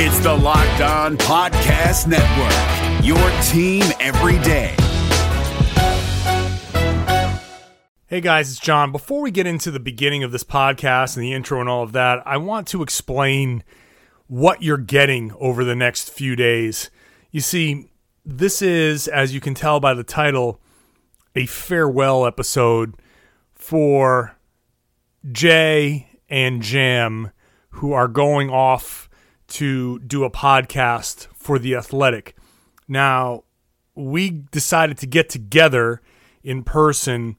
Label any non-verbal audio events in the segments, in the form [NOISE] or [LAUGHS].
It's the Locked On Podcast Network, your team every day. Hey guys, it's John. Before we get into the beginning of this podcast and the intro and all of that, I want to explain what you're getting over the next few days. You see, this is, as you can tell by the title, a farewell episode for Jay and Jam, who are going off to do a podcast for The Athletic. Now, we decided to get together in person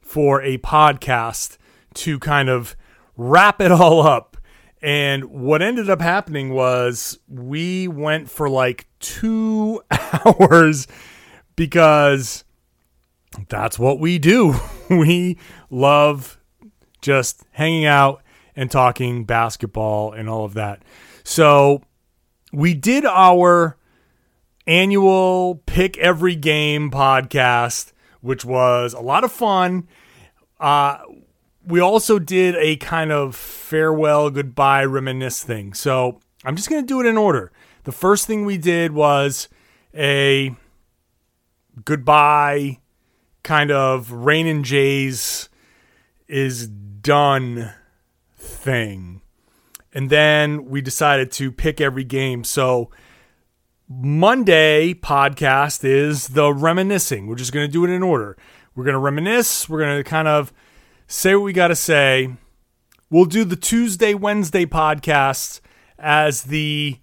for a podcast to kind of wrap it all up. And what ended up happening was we went for like two [LAUGHS] hours because that's what we do. [LAUGHS] We love just hanging out and talking basketball and all of that. So we did our annual pick every game podcast, which was a lot of fun. Uh, we also did a kind of farewell, goodbye, reminisce thing. So I'm just going to do it in order. The first thing we did was a goodbye kind of Rainin J's is done thing. And then we decided to pick every game. So Monday podcast is the reminiscing. We're just going to do it in order. We're going to reminisce. We're going to kind of say what we got to say. We'll do the Tuesday, Wednesday podcast as the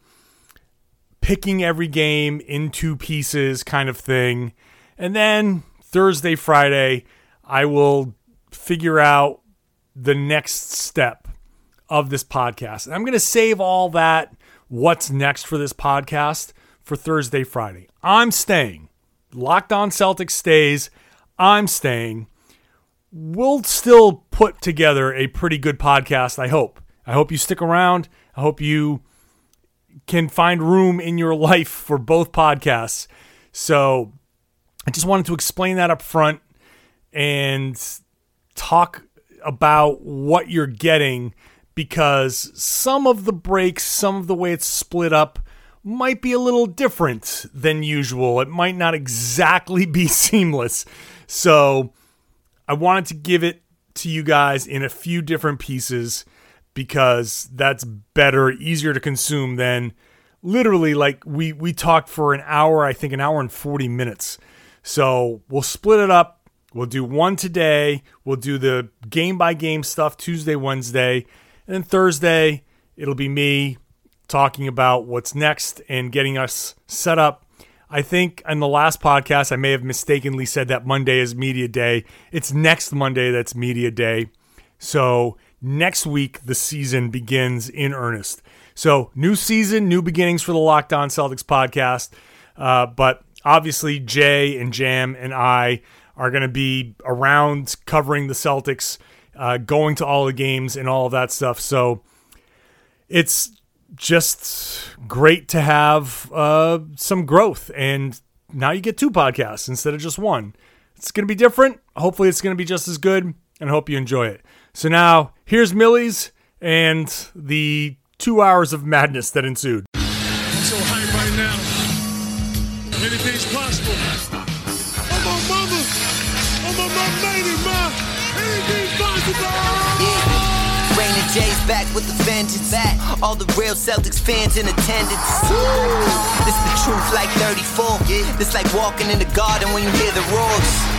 picking every game into pieces kind of thing. And then Thursday, Friday, I will figure out the next step of this podcast. And I'm going to save all that, what's next for this podcast, for Thursday, Friday. I'm staying. Locked on Celtics stays. I'm staying. We'll still put together a pretty good podcast, I hope. I hope you stick around. I hope you can find room in your life for both podcasts. So I just wanted to explain that up front and talk about what you're getting because some of the breaks, some of the way it's split up might be a little different than usual. It might not exactly [LAUGHS] be seamless. So I wanted to give it to you guys in a few different pieces because that's better, easier to consume than literally like we we talked for an hour, I think an hour and 40 minutes. So we'll split it up. We'll do one today. We'll do the game by game stuff Tuesday, Wednesday. And Thursday, it'll be me talking about what's next and getting us set up. I think in the last podcast, I may have mistakenly said that Monday is media day. It's next Monday that's media day. So next week, the season begins in earnest. So, new season, new beginnings for the Locked On Celtics podcast. Uh, but obviously, Jay and Jam and I are going to be around covering the Celtics, uh, going to all the games and all of that stuff. So, it's just great to have uh, some growth. And now you get two podcasts instead of just one. It's going to be different. Hopefully, it's going to be just as good, and I hope you enjoy it. So, now here's Millie's and the two hours of madness that ensued. So Back with the vengeance. Back. All the real Celtics fans in attendance. This the truth like 34. This like walking in the garden when you hear the roars.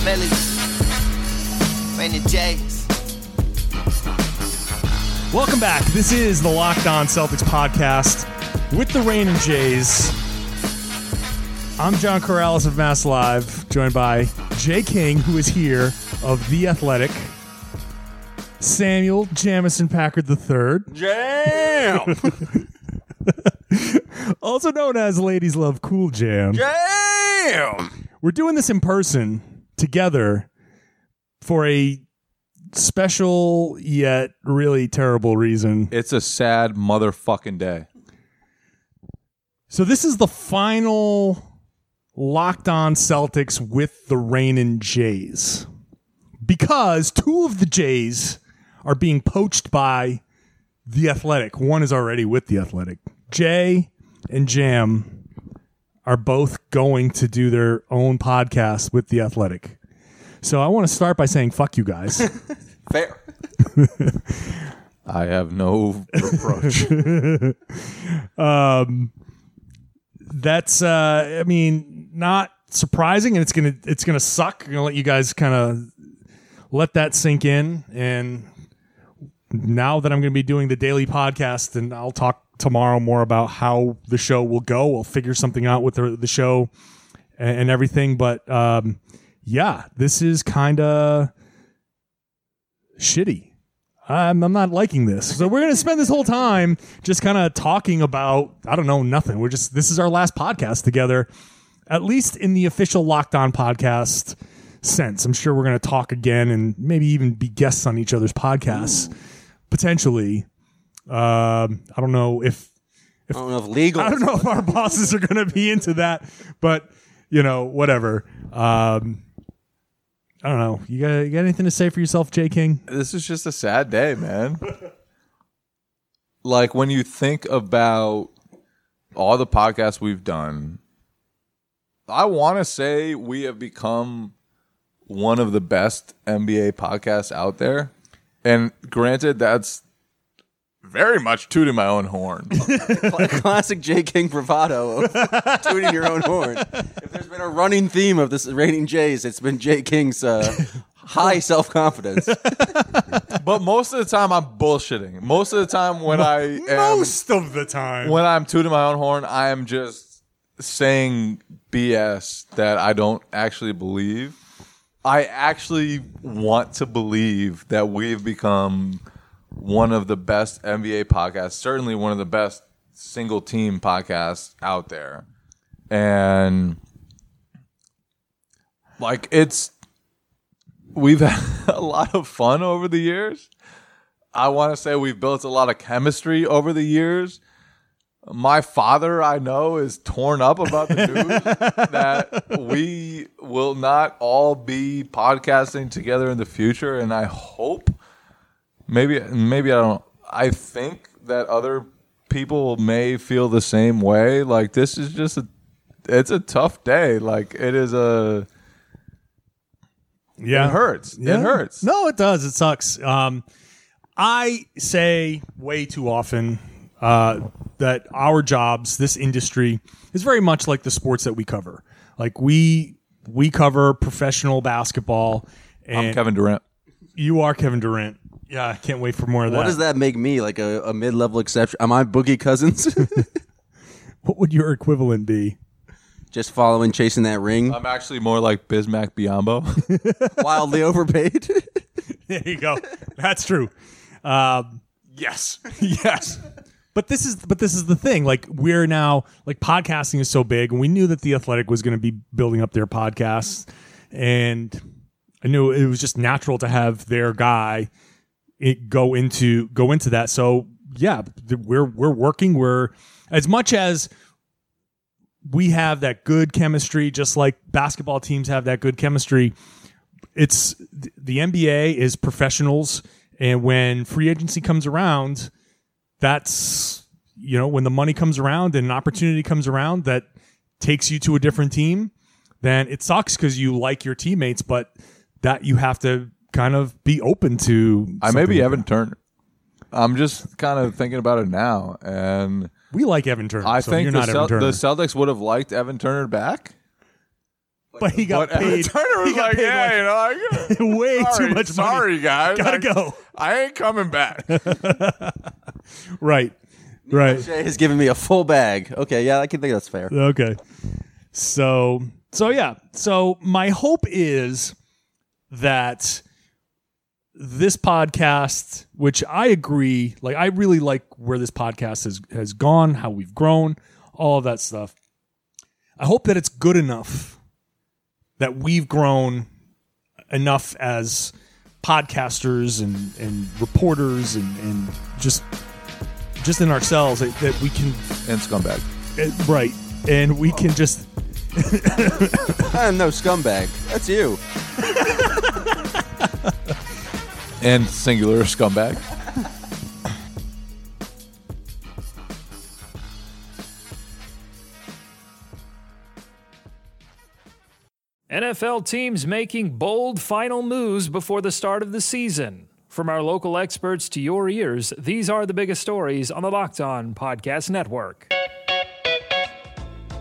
Melly, Rainin J's. Welcome back. This is the Locked On Celtics podcast with the Rainin J's. I'm John Karalis of Mass Live, joined by Jay King, who is here of The Athletic, Samuel Jamison Packard III, Jam! [LAUGHS] also known as Ladies Love Cool Jam. Jam! We're doing this in person together for a special yet really terrible reason. It's a sad motherfucking day. So this is the final locked on Celtics with the reigning Jays. Because two of the Jays are being poached by the Athletic. One is already with the Athletic. Jay and Jam are both going to do their own podcast with the Athletic. So I want to start by saying fuck you guys. [LAUGHS] Fair. I have no reproach. [LAUGHS] Um, that's uh i mean not surprising and it's gonna it's gonna suck i'm gonna let you guys kind of let that sink in and now that i'm gonna be doing the daily podcast and i'll talk tomorrow more about how the show will go we'll figure something out with the, the show and, and everything but um yeah this is kind of shitty I'm, I'm not liking this. So we're going to spend this whole time just kind of talking about, I don't know, nothing. We're just, this is our last podcast together, at least in the official Locked On podcast sense. I'm sure we're going to talk again and maybe even be guests on each other's podcasts, potentially. Um, I don't know if, I don't know if legal. I don't know if our [LAUGHS] bosses are going to be into that, but you know, whatever. Um, I don't know. You got, you got anything to say for yourself, Jay King? this is just a sad day, man. like when you think about all the podcasts we've done, I want to say we have become one of the best NBA podcasts out there. And granted, that's very much tooting my own horn. [LAUGHS] Classic J. King bravado of [LAUGHS] tooting your own horn. If there's been a running theme of this rating Jays, it's been J. King's uh, high self confidence. [LAUGHS] but most of the time, I'm bullshitting. Most of the time, when I am, Most of the time. when I'm tooting my own horn, I am just saying BS that I don't actually believe. I actually want to believe that we've become one of the best NBA podcasts, certainly one of the best single team podcasts out there. And like it's we've [LAUGHS] had a lot of fun over the years. I want to say we've built a lot of chemistry over the years. My father, I know, is torn up about the news [LAUGHS] that we will not all be podcasting together in the future, and I hope maybe maybe I don't. I think that other people may feel the same way. Like this is just a, it's a tough day. Like it is a. yeah. It hurts. Yeah. It hurts. No, it does. It sucks. Um, I say way too often uh, that our jobs, this industry, is very much like the sports that we cover. Like we we cover professional basketball, and I'm Kevin Durant. you are Kevin Durant. Yeah, I can't wait for more of that. What does that make me? Like a, a mid level exception? Am I Boogie Cousins? [LAUGHS] What would your equivalent be? Just following, chasing that ring, I'm actually more like Bismack Biyombo. [LAUGHS] wildly overpaid. [LAUGHS] There you go. That's true. Um, yes, yes. But this is but this is the thing. Like we're now like podcasting is so big, and we knew that the Athletic was going to be building up their podcasts, and I knew it was just natural to have their guy it go into go into that. So yeah, we're we're working. We're as much as we have that good chemistry, just like basketball teams have that good chemistry it's the NBA is professionals, and when free agency comes around, that's you know when the money comes around and an opportunity comes around that takes you to a different team, then it sucks because you like your teammates, but that you have to kind of be open to. I may be something. Evan Turner. I'm just kind of thinking about it now, and We like Evan Turner. I so think you're the, not Cel- Evan Turner, the Celtics would have liked Evan Turner back. but he got But Evan paid. Turner he was got like, paid "Yeah, you know, [LAUGHS] way sorry, too much money. Sorry, guys, Gotta I, go. [LAUGHS] I ain't coming back." [LAUGHS] Right, right. Jay has given me a full bag. Okay, yeah, I can think that's fair. Okay. So so yeah. So my hope is that this podcast, which I agree, like I really like where this podcast has has gone, how we've grown, all of that stuff. I hope that it's good enough that we've grown enough as podcasters and, and reporters and, and just just in ourselves that, that we can And scumbag. eh, right and we can just [LAUGHS] I'm no scumbag. That's you. [LAUGHS] And singular scumbag. NFL teams making bold final moves before the start of the season. From our local experts to your ears, these are the biggest stories on the Locked On Podcast Network.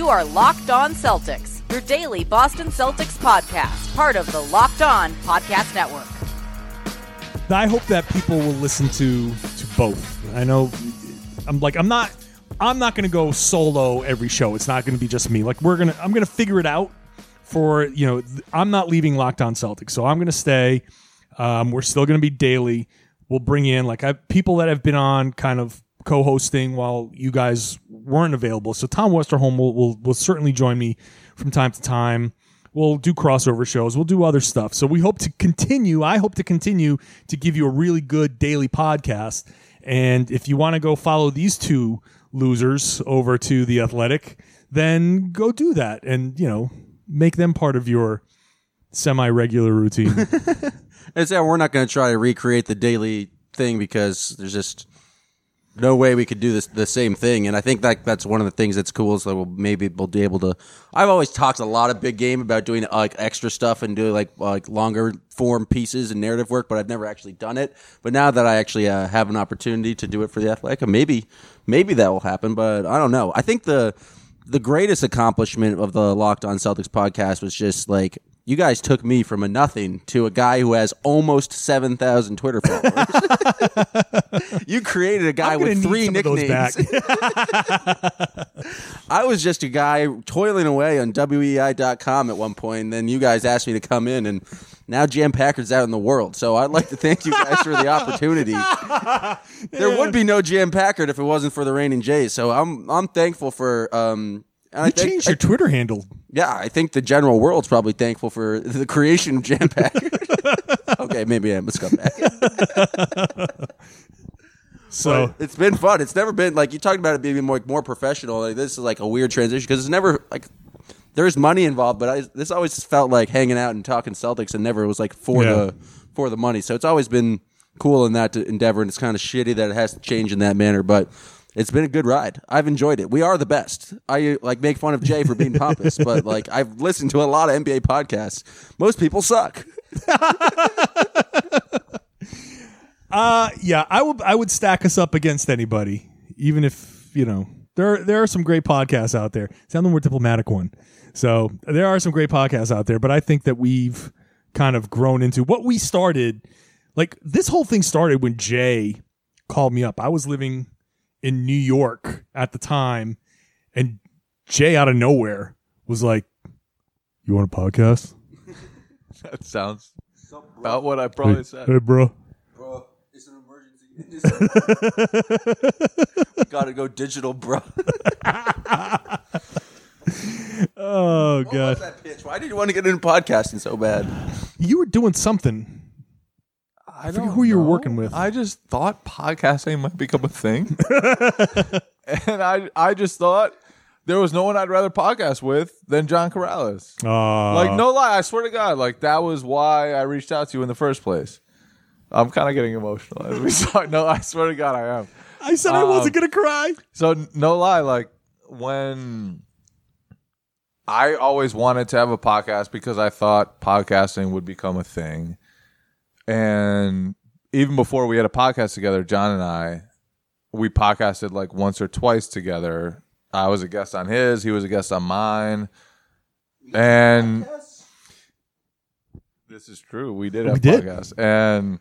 You are Locked On Celtics, your daily Boston Celtics podcast, part of the Locked On Podcast Network. I hope that people will listen to to both. I know I'm like I'm not I'm not going to go solo every show. It's not going to be just me. Like we're going to I'm going to figure it out for, you know, I'm not leaving Locked On Celtics. So I'm going to stay. Um, we're still going to be daily. We'll bring in like I people that have been on kind of co-hosting while you guys weren't available. So Tom Westerholm will will, will certainly join me from time to time. We'll do crossover shows. We'll do other stuff. So we hope to continue. I hope to continue to give you a really good daily podcast. And if you want to go follow these two losers over to the Athletic, then go do that and you know make them part of your semi-regular routine. [LAUGHS] It's yeah, we're not going to try to recreate the daily thing because there's just no way we could do this the same thing. And I think that that's one of the things that's cool that we'll maybe we'll be able to. I've always talked a lot of big game about doing like extra stuff and doing like like longer form pieces and narrative work, but I've never actually done it. But now that I actually uh, have an opportunity to do it for the Athletic, maybe maybe that will happen. But I don't know. I think the the greatest accomplishment of the Locked On Celtics podcast was just like you guys took me from a nothing to a guy who has almost 7,000 Twitter followers. [LAUGHS] you created a guy with three some of those nicknames. [LAUGHS] I was just a guy toiling away on WEEI.com at one point, and then you guys asked me to come in, and now Jam Packard's out in the world. So I'd like to thank you guys for the [LAUGHS] opportunity. there would be no Jam Packard if it wasn't for the reigning Jays. So I'm I'm thankful for. Um, and I think, changed your Twitter handle. yeah, I think the general world's probably thankful for the creation of Jam Packard. [LAUGHS] okay, maybe I'm a scumbag. [LAUGHS] So it's been fun. It's never been like you talked about it being more more professional. Like this is like a weird transition because it's never like there's money involved, but I, this always felt like hanging out and talking Celtics, and never was like for Yeah. the for the money. So it's always been cool in that endeavor, and it's kind of shitty that it has to change in that manner, but. It's been a good ride. I've enjoyed it. We are the best. I like make fun of Jay for being pompous, [LAUGHS] but like I've listened to a lot of NBA podcasts. Most people suck. [LAUGHS] Uh, yeah, I would I would stack us up against anybody, even if you know There there are some great podcasts out there. Sound the more diplomatic one. So there are some great podcasts out there, but I think that we've kind of grown into what we started. Like this whole thing started when Jay called me up. I was living in New York at the time, and Jay out of nowhere was like, "You want a podcast?" [LAUGHS] That sounds about what I probably said. Hey, bro. Bro, it's an emergency. [LAUGHS] [LAUGHS] Gotta go digital, bro. Oh What was oh, god, that pitch? Why did you want to get into podcasting so bad? you were doing something. I forget who you were working with. I just thought podcasting might become a thing, [LAUGHS] and I I just thought there was no one I'd rather podcast with than John Karalis. Uh, like no lie, I swear to God, like that was why I reached out to you in the first place. I'm kind of getting emotional as we start. No, I swear to God, I am. I said I wasn't Um, gonna cry. So no lie, like when I always wanted to have a podcast because I thought podcasting would become a thing. And even before we had a podcast together, John and I, we podcasted like once or twice together. I was a guest on his, he was a guest on mine. And this is true. We did have We did. podcasts. And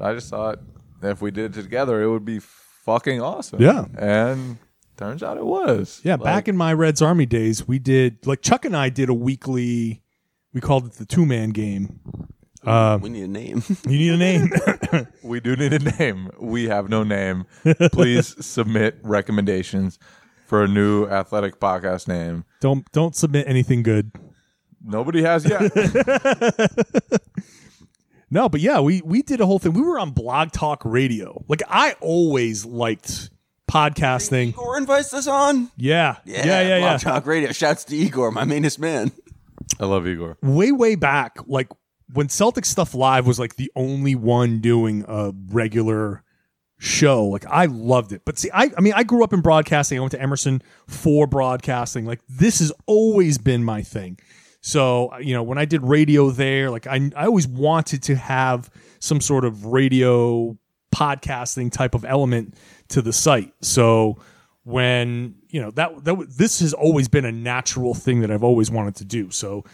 I just thought if we did it together, it would be fucking awesome. Yeah. And turns out it was. Yeah, Like, back in my Red's Army days, we did like Chuck and I did a weekly. We called it the two man game. Um, We need a name. [LAUGHS] you need a name. [LAUGHS] [LAUGHS] we do need a name. We have no name. Please submit recommendations for a new athletic podcast name. don't don't submit anything good. Nobody has yet. No, but yeah, we we did a whole thing. We were on Blog Talk Radio. Like I always liked podcasting. Igor invites us on. Yeah, yeah, yeah, yeah. Blog Talk Radio. Shouts to Igor, my mainest man. I love Igor. way way back like when celtic stuff live was like the only one doing a regular show like i loved it. But see i i mean i grew up in broadcasting. I went to emerson for broadcasting. Like this has always been my thing. So you know when i did radio there like i, I always wanted to have some sort of radio podcasting type of element to the site. So when you know that that this has always been a natural thing that I've always wanted to do. So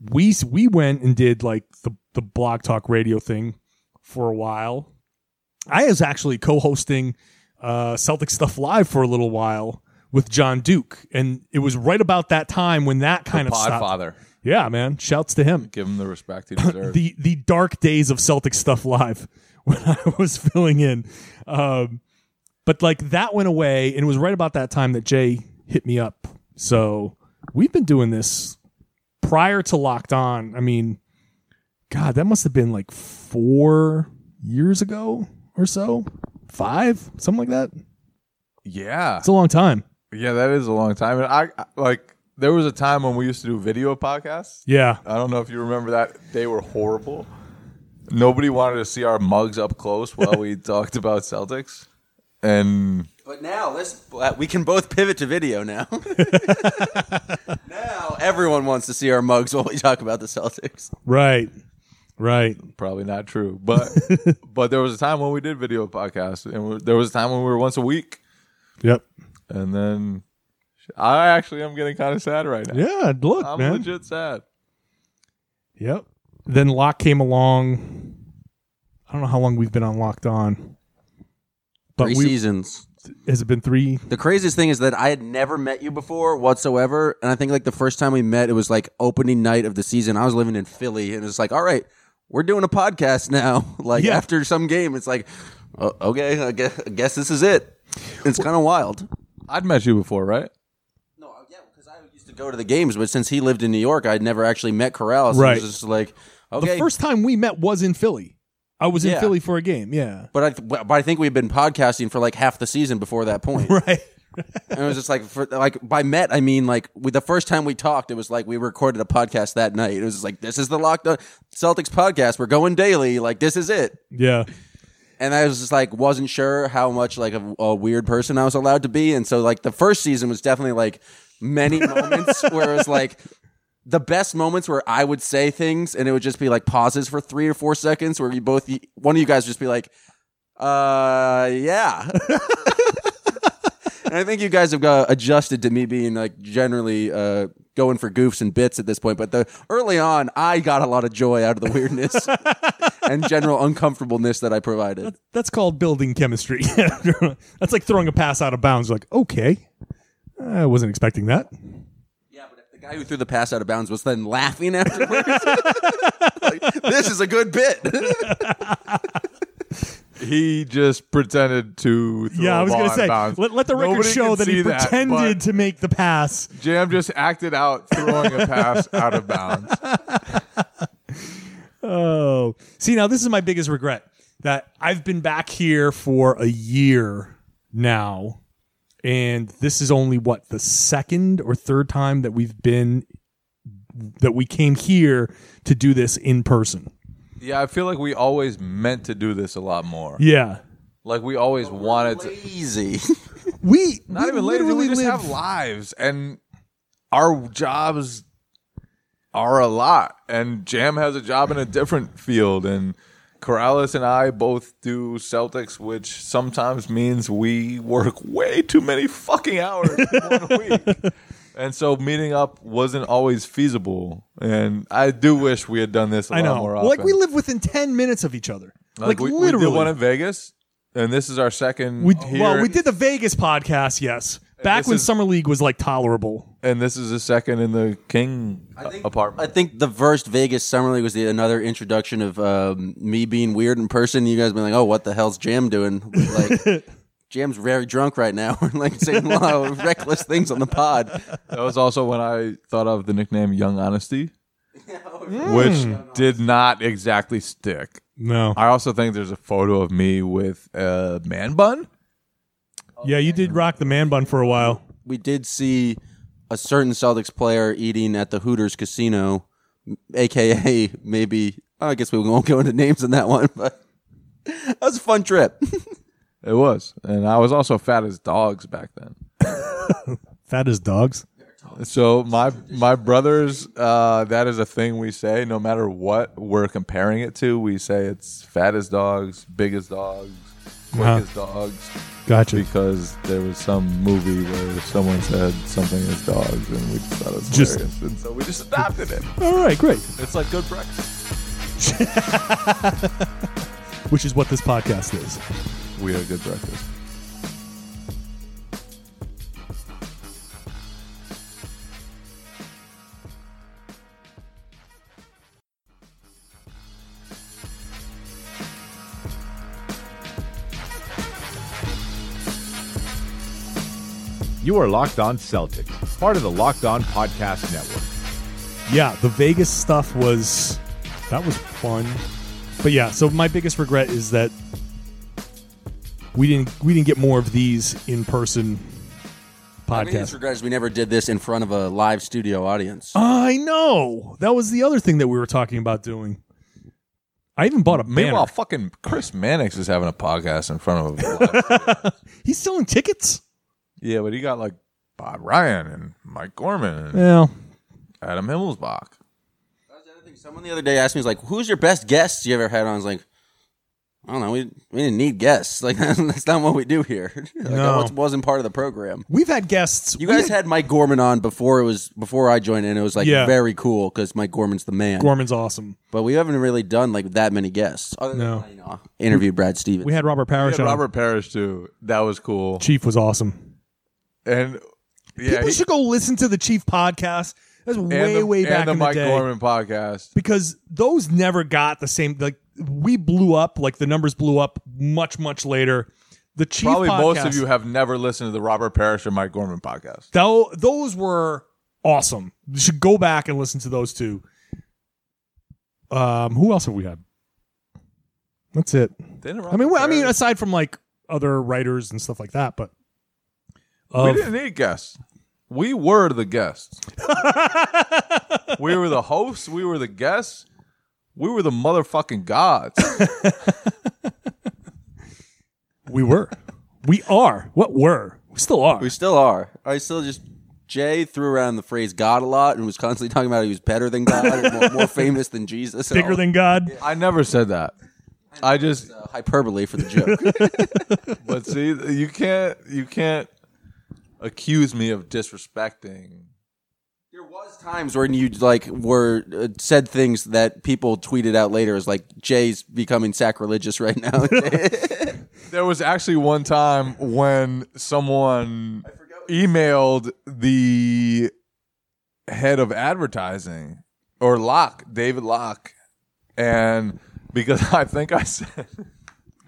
we we went and did like the the blog talk radio thing for a while. I was actually co-hosting uh, Celtic stuff live for a little while with John Duke, and it was right about that time when that kind of stopped. Yeah, man, shouts to him. Give him the respect he deserves. [LAUGHS] the the dark days of Celtic stuff live [LAUGHS] when I was filling in. Um, but like that went away, and it was right about that time that Jay hit me up. So we've been doing this prior to Locked On. I mean, God, that must have been like four years ago or so, five, something like that. yeah. It's a long time. Yeah, that is a long time. And I I- like there was a time when we used to do video podcasts. Yeah, I don't know if you remember that. They were horrible. Nobody wanted to see our mugs up close while we [LAUGHS] talked about Celtics. And But now let's we can both pivot to video now. [LAUGHS] now everyone wants to see our mugs while we talk about the Celtics. right, right. probably not true, but [LAUGHS] but there was a time when we did video podcasts, and we, there was a time when we were once a week, Yep. and then I actually am getting kind of sad right now. Yeah, look, I'm man. legit sad. Yep. Then Lock came along. I don't know how long we've been on Locked On, but Three we, seasons. Has it been three? The craziest thing is that I had never met you before whatsoever, and I think like the first time we met, it was like opening night of the season. I was living in Philly, and it was like, all right, we're doing a podcast [LAUGHS] now. like Yeah. after some game, it's like, oh, okay, I guess, I guess this is it. It's kind of wild. I'd met you before, right? No, uh, yeah, because I used to go to the games, but since he lived in New York, I'd never actually met Karalis. Right. It was just like, The okay. first time we met was in Philly. I was in Yeah. Philly for a game. Yeah. but I, but I think we've been podcasting for like half the season before that point. [LAUGHS] Right. [LAUGHS] And it was just like, for, like by met, I mean like we, the first time we talked, it was like we recorded a podcast that night. It was just like, this is the Locked On Celtics podcast. We're going daily. Like this is it. Yeah. And I was just like, wasn't sure how much like a, a weird person I was allowed to be. And so like the first season was definitely like many moments [LAUGHS] where it was like the best moments where I would say things and it would just be like pauses for three or four seconds where you both, one of you guys would just be like, uh, yeah. [LAUGHS] And I think you guys have got adjusted to me being like generally uh, going for goofs and bits at this point. But the early on, I got a lot of joy out of the weirdness [LAUGHS] and general uncomfortableness that I provided. That's called building chemistry. [LAUGHS] That's like throwing a pass out of bounds. Like, okay, I wasn't expecting that. Yeah, but if the guy who threw the pass out of bounds was then laughing afterwards, [LAUGHS] like, this is a good bit. [LAUGHS] He just pretended to. Throw yeah, I was gonna say, let, let the record Nobody show that he pretended but to make the pass. Jam just acted out throwing a pass out of bounds. [LAUGHS] Oh, see, now this is my biggest regret that I've been back here for a year now, and this is only what the second or third time that we've been that we came here to do this in person. Yeah, I feel like we always meant to do this a lot more. Yeah, Like we always wanted to. Easy. [LAUGHS] we Not we even later. We literally just live- have lives, and our jobs are a lot. And Jam has a job in a different field, and Karalis and I both do Celtics, which sometimes means we work way too many fucking hours in one [LAUGHS] week. And so meeting up wasn't always feasible. And I do wish we had done this a I lot know. more often. Like we live within ten minutes of each other. Like, we, we literally. did one in Vegas, and this is our second. We, here, well, we did the Vegas podcast, yes. Back this when is- Summer League was like tolerable. and this is the second in the King apartment. I think the first Vegas Summer League was the another introduction of um, me being weird in person. You guys been like, "Oh, what the hell's Jam doing?" Like, [LAUGHS] Jam's very drunk right now, [LAUGHS] like saying a lot of reckless things on the pod. That was also when I thought of the nickname Young Honesty, which did not exactly stick. No. I also think there's a photo of me with a man bun. Yeah, you did rock the man bun for a while. We did see a certain Celtics player eating at the Hooters Casino, aka maybe. I guess we won't go into names on that one, but that was a fun trip. It was, and I was also fat as dogs back then. [LAUGHS] Fat as dogs. So my my brothers, uh, that is a thing we say. No matter what we're comparing it to, we say it's fat as dogs, big as dogs, quick Uh-huh. as dogs. Gotcha. Because there was some movie where someone said something as dogs, and we just thought it was Just- hilarious, and so we just adopted it. All right, great. It's like good breakfast. [LAUGHS] Which is what this podcast is. We are good breakfast. You are Locked On Celtics, part of the Locked On Podcast Network. Yeah, the Vegas stuff was that was fun. But yeah, so my biggest regret is that we didn't we didn't get more of these in person I mean, it's podcasts. regardless, we never did this in front of a live studio audience. I know. That was the other thing that we were talking about doing. I even bought a Meanwhile, banner. fucking Chris Mannix is having a podcast in front of. A, [LAUGHS] he's selling tickets? Yeah, but he got like Bob Ryan and Mike Gorman and Well, Adam Himmelsbach. Someone the other day asked me, "Was like, who's your best guests you ever had on?" I was like, "I don't know. We, we didn't need guests. [LAUGHS] Like that's not what we do here. [LAUGHS] like, No. That wasn't part of the program." we've had guests. You we guys had Mike Gorman on before it was before I joined and It was like Yeah. very cool because Mike Gorman's the man. Gorman's awesome. But we haven't really done like that many guests. Other than, No. you know, interviewed Brad Stevens. We had Robert We Parish had on. Robert Parish too. That was cool. Chief was awesome. And yeah, People he- should go listen to the Chief podcast. That's way, the, way back the in Mike the day. Gorman podcast. because those never got the same. Like we blew up, like the numbers blew up much, much later. The Chief Probably most of you have never listened to the Robert Parish and Mike Gorman podcast. Tho- those were awesome. You should go back and listen to those two. Um, who else have we had? That's it. I mean, well, I mean, aside from like other writers and stuff like that, but we didn't need guests. We were the guests. [LAUGHS] we were the hosts. We were the guests. We were the motherfucking gods. [LAUGHS] we were, we are, what were, we still are. we still are. I still just Jay threw around the phrase God a lot and was constantly talking about he was better than God, more, more famous than Jesus, [LAUGHS] Bigger all- than God. I never said that. I just, uh, hyperbole for the joke. but see, you can't, you can't accuse me of disrespecting. There was times when you like were uh, said things that people tweeted out later as like Jay's becoming sacrilegious [LAUGHS] right now. [LAUGHS] There was actually one time when someone emailed the head of advertising or Locke, David Locke, and because [LAUGHS] I think I said,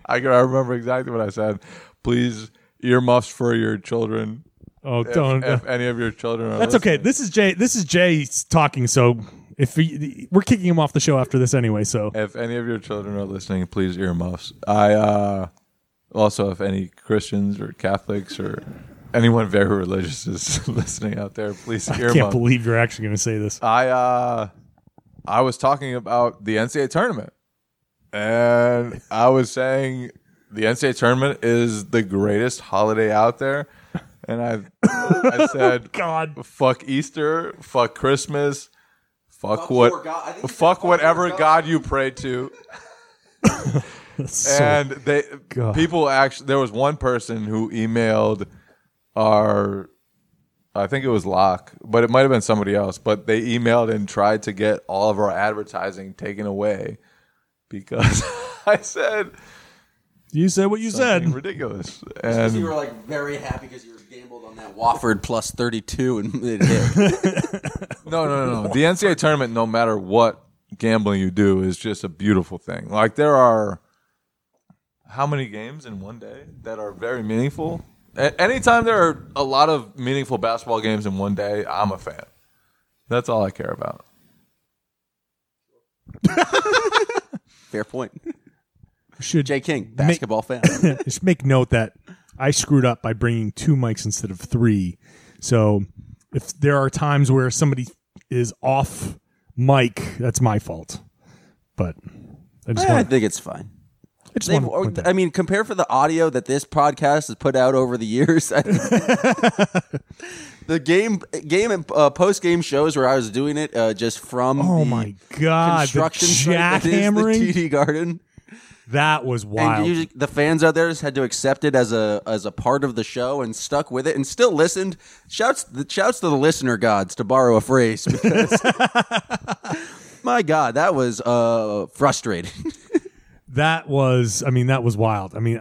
I can I remember exactly what I said. Please earmuffs for your children. Oh, If, don't. if any of your children are That's okay. This is Jay. This is Jay talking. So if he, we're kicking him off the show after this anyway, so If any of your children are listening, please earmuffs. I uh, also, if any Christians or Catholics or anyone very religious is [LAUGHS] listening out there, please earmuffs. I can't believe you're actually going to say this. I uh, I was talking about the NCAA tournament, and I was saying the NCAA tournament is the greatest holiday out there, and I I said [LAUGHS] God, fuck Easter, fuck Christmas. Fuck, Fuck what? God. I think you said Fuck fuck whatever God. God. you pray to. [LAUGHS] So- and they God. people actually there was one person who emailed our I think it was Locke, but it might have been somebody else. But they emailed and tried to get all of our advertising taken away because [LAUGHS] I said you said what you said. ridiculous. Because you were like very happy because you were gambled on that Wofford plus thirty two and [LAUGHS] it hit. no, no, no, no. The NCAA tournament, no matter what gambling you do, is just a beautiful thing. Like there are how many games in one day that are very meaningful? A- anytime there are a lot of meaningful basketball games in one day, I'm a fan. That's all I care about. Fair point. Should Jay King, basketball fan. [LAUGHS] just make note that I screwed up by bringing two mics instead of three. So if there are times where somebody is off mic, that's my fault. But I just I want. think it's fine. I just They've, want to point that I mean, compare for the audio that this podcast has put out over the years. [LAUGHS] The game, game and uh, post game shows where I was doing it uh, just from Oh my God, construction site that is jackhammering? the TD Garden. That was wild. And usually the fans out there just had to accept it as a as a part of the show and stuck with it and still listened. Shouts the shouts to the listener gods to borrow a phrase because [LAUGHS] my God, that was uh, frustrating. [LAUGHS] that was i mean that was wild i mean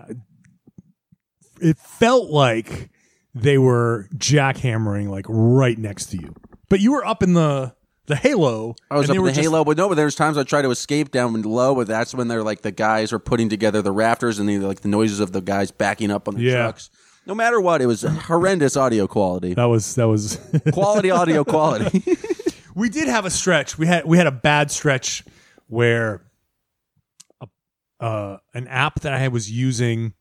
it felt like they were jackhammering like right next to you but you were up in the the halo I was up in the just- halo, but no, but there's times I try to escape down low, but that's when they're like the guys are putting together the rafters and the like the noises of the guys backing up on the Yeah. trucks. No matter what, it was horrendous audio quality. that was that was [LAUGHS] quality audio quality. [LAUGHS] [LAUGHS] we did have a stretch we had we had a bad stretch where a, uh, an app that i was using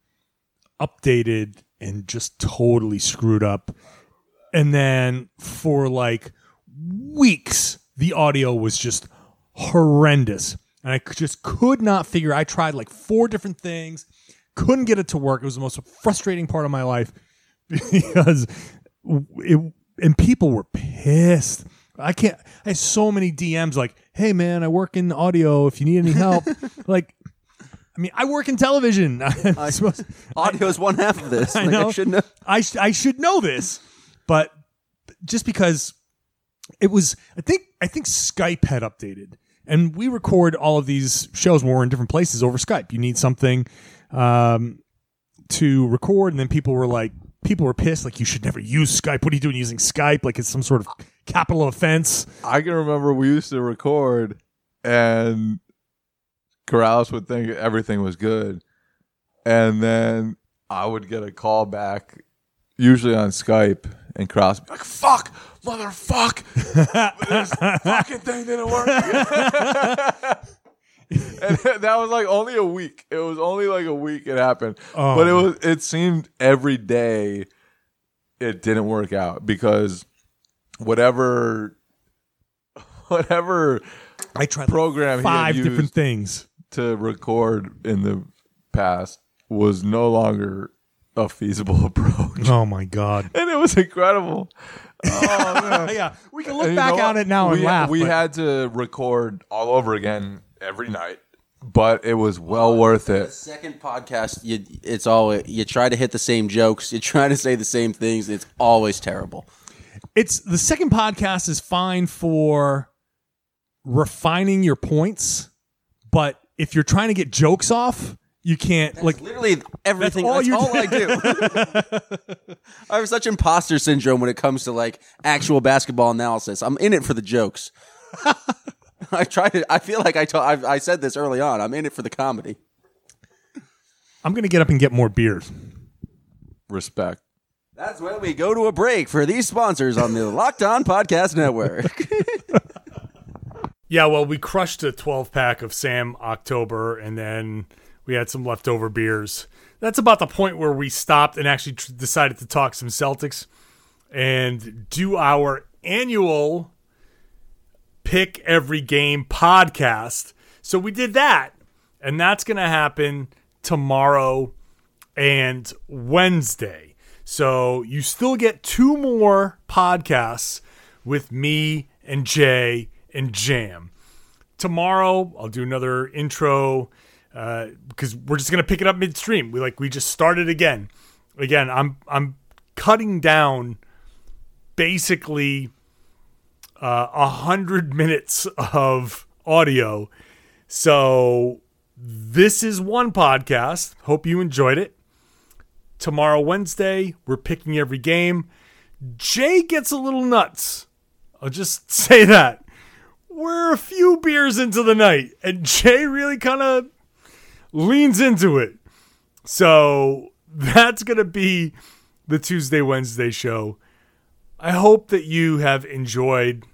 updated and just totally screwed up and then for like weeks the audio was just horrendous and I just could not figure i tried like four different things couldn't get it to work it was the most frustrating part of my life [LAUGHS] because it and people were pissed i can't i had so many dms like hey man i work in audio if you need any help [LAUGHS] like i mean i work in television [LAUGHS] I'm supposed- audio is one half of this. I Like, know. I should know. I, sh- I should know this, but just because it was, I think I think Skype had updated, and we record all of these shows when we're in different places over Skype. You need something um, to record, and then people were like, people were pissed, like you should never use Skype. What are you doing using Skype? Like it's some sort of capital offense. I can remember we used to record, and Karalis would think everything was good, and then I would get a call back, usually on Skype, and Karalis would be like, "Fuck, motherfuck, [LAUGHS] this fucking thing didn't work." [LAUGHS] and [LAUGHS] that was like only a week. It was only like a week it happened, Oh. but it was. It seemed every day it didn't work out because whatever whatever I tried program five he had different things. to record in the past was no longer a feasible approach, Oh my god! and it was incredible. Oh [LAUGHS] yeah, we can look And you back know on it now we, and laugh. We but- had to record all over again every night, but it was well worth The it. second podcast, you it's all you try to hit the same jokes, you try to say the same things. It's always terrible. It's the second podcast is fine for refining your points, but if you're trying to get jokes off, you can't like Literally everything. all That's you all, do. I do. [LAUGHS] I have such imposter syndrome when it comes to like actual basketball analysis. I'm in it for the jokes. [LAUGHS] I try to. I feel like I told. I, I said this early on. I'm in it for the comedy. I'm gonna get up and get more beers. Respect. That's when we go to a break for these sponsors on the Locked On Podcast Network. [LAUGHS] Yeah, well, we crushed a 12 pack of Sam October, and then we had some leftover beers. That's about the point where we stopped and actually tr- decided to talk some Celtics and do our annual pick every game podcast. So we did that, and that's going to happen tomorrow and Wednesday. So you still get two more podcasts with me and Jay and Jam. Tomorrow I'll do another intro uh, because we're just gonna pick it up midstream. We like we just started again. Again, I'm I'm cutting down basically uh, a hundred [LAUGHS] minutes of audio. So this is one podcast. Hope you enjoyed it. Tomorrow, Wednesday, we're picking every game. Jay gets a little nuts. I'll just [LAUGHS] say that. We're a few beers into the night, and Jay really kind of leans into it. So that's going to be the Tuesday, Wednesday show. I hope that you have enjoyed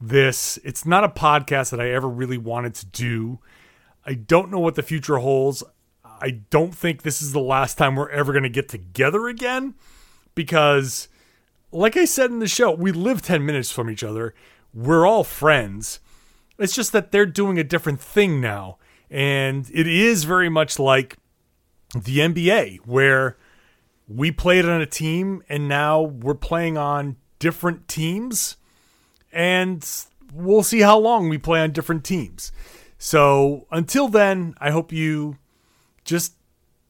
this. It's not a podcast that I ever really wanted to do. I don't know what the future holds. I don't think this is the last time we're ever going to get together again because, like I said in the show, we live 10 minutes from each other. We're all friends. It's just that they're doing a different thing now. And it is very much like the NBA, where we played on a team and now we're playing on different teams. And we'll see how long we play on different teams. So until then, I hope you just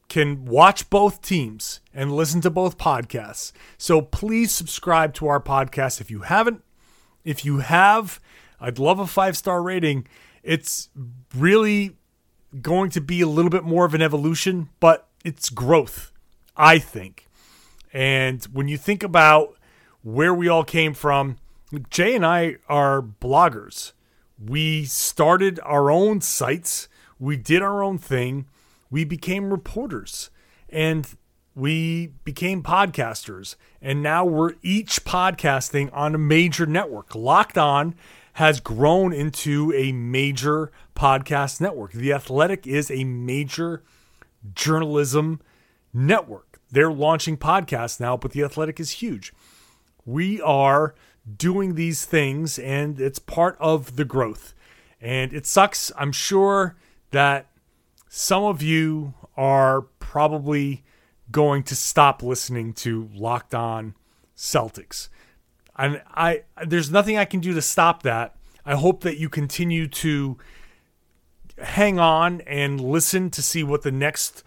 can watch both teams and listen to both podcasts. So please subscribe to our podcast if you haven't. If you have, I'd love a five star rating. It's really going to be a little bit more of an evolution, but it's growth, I think. And when you think about where we all came from, Jay and I are bloggers. We started our own sites, we did our own thing, we became reporters, and we became podcasters. And now we're each podcasting on a major network. Locked On has grown into a major podcast network. The Athletic is a major journalism network. They're launching podcasts now, but The Athletic is huge. We are doing these things, and it's part of the growth. And it sucks. I'm sure that some of you are probably going to stop listening to Locked On Celtics. And I there's nothing I can do to stop that. I hope that you continue to hang on and listen to see what the next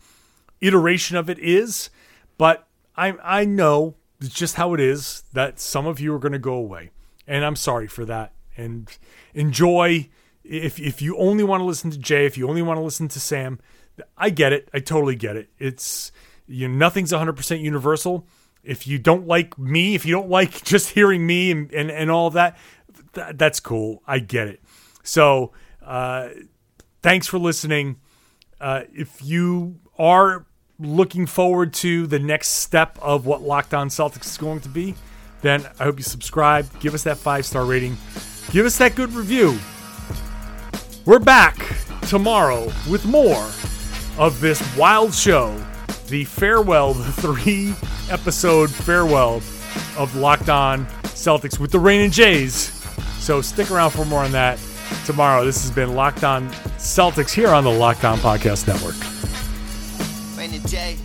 iteration of it is. But I I know it's just how it is that some of you are going to go away, and I'm sorry for that. And enjoy if if you only want to listen to Jay, if you only want to listen to Sam, I get it. I totally get it. It's you know, nothing's 100% universal. If you don't like me, if you don't like [LAUGHS] just hearing me and, and, and all that, th- that's cool. I get it. So, uh, thanks for listening. Uh, if you are looking forward to the next step of what Locked On Celtics is going to be, then I hope you subscribe, give us that five star rating, give us that good review. We're back tomorrow with more of this wild show, the farewell, the three episode farewell of Locked On Celtics with the Rainin J's. So stick around for more on that tomorrow. This has been Locked On Celtics here on the Locked On Podcast Network. Rain and.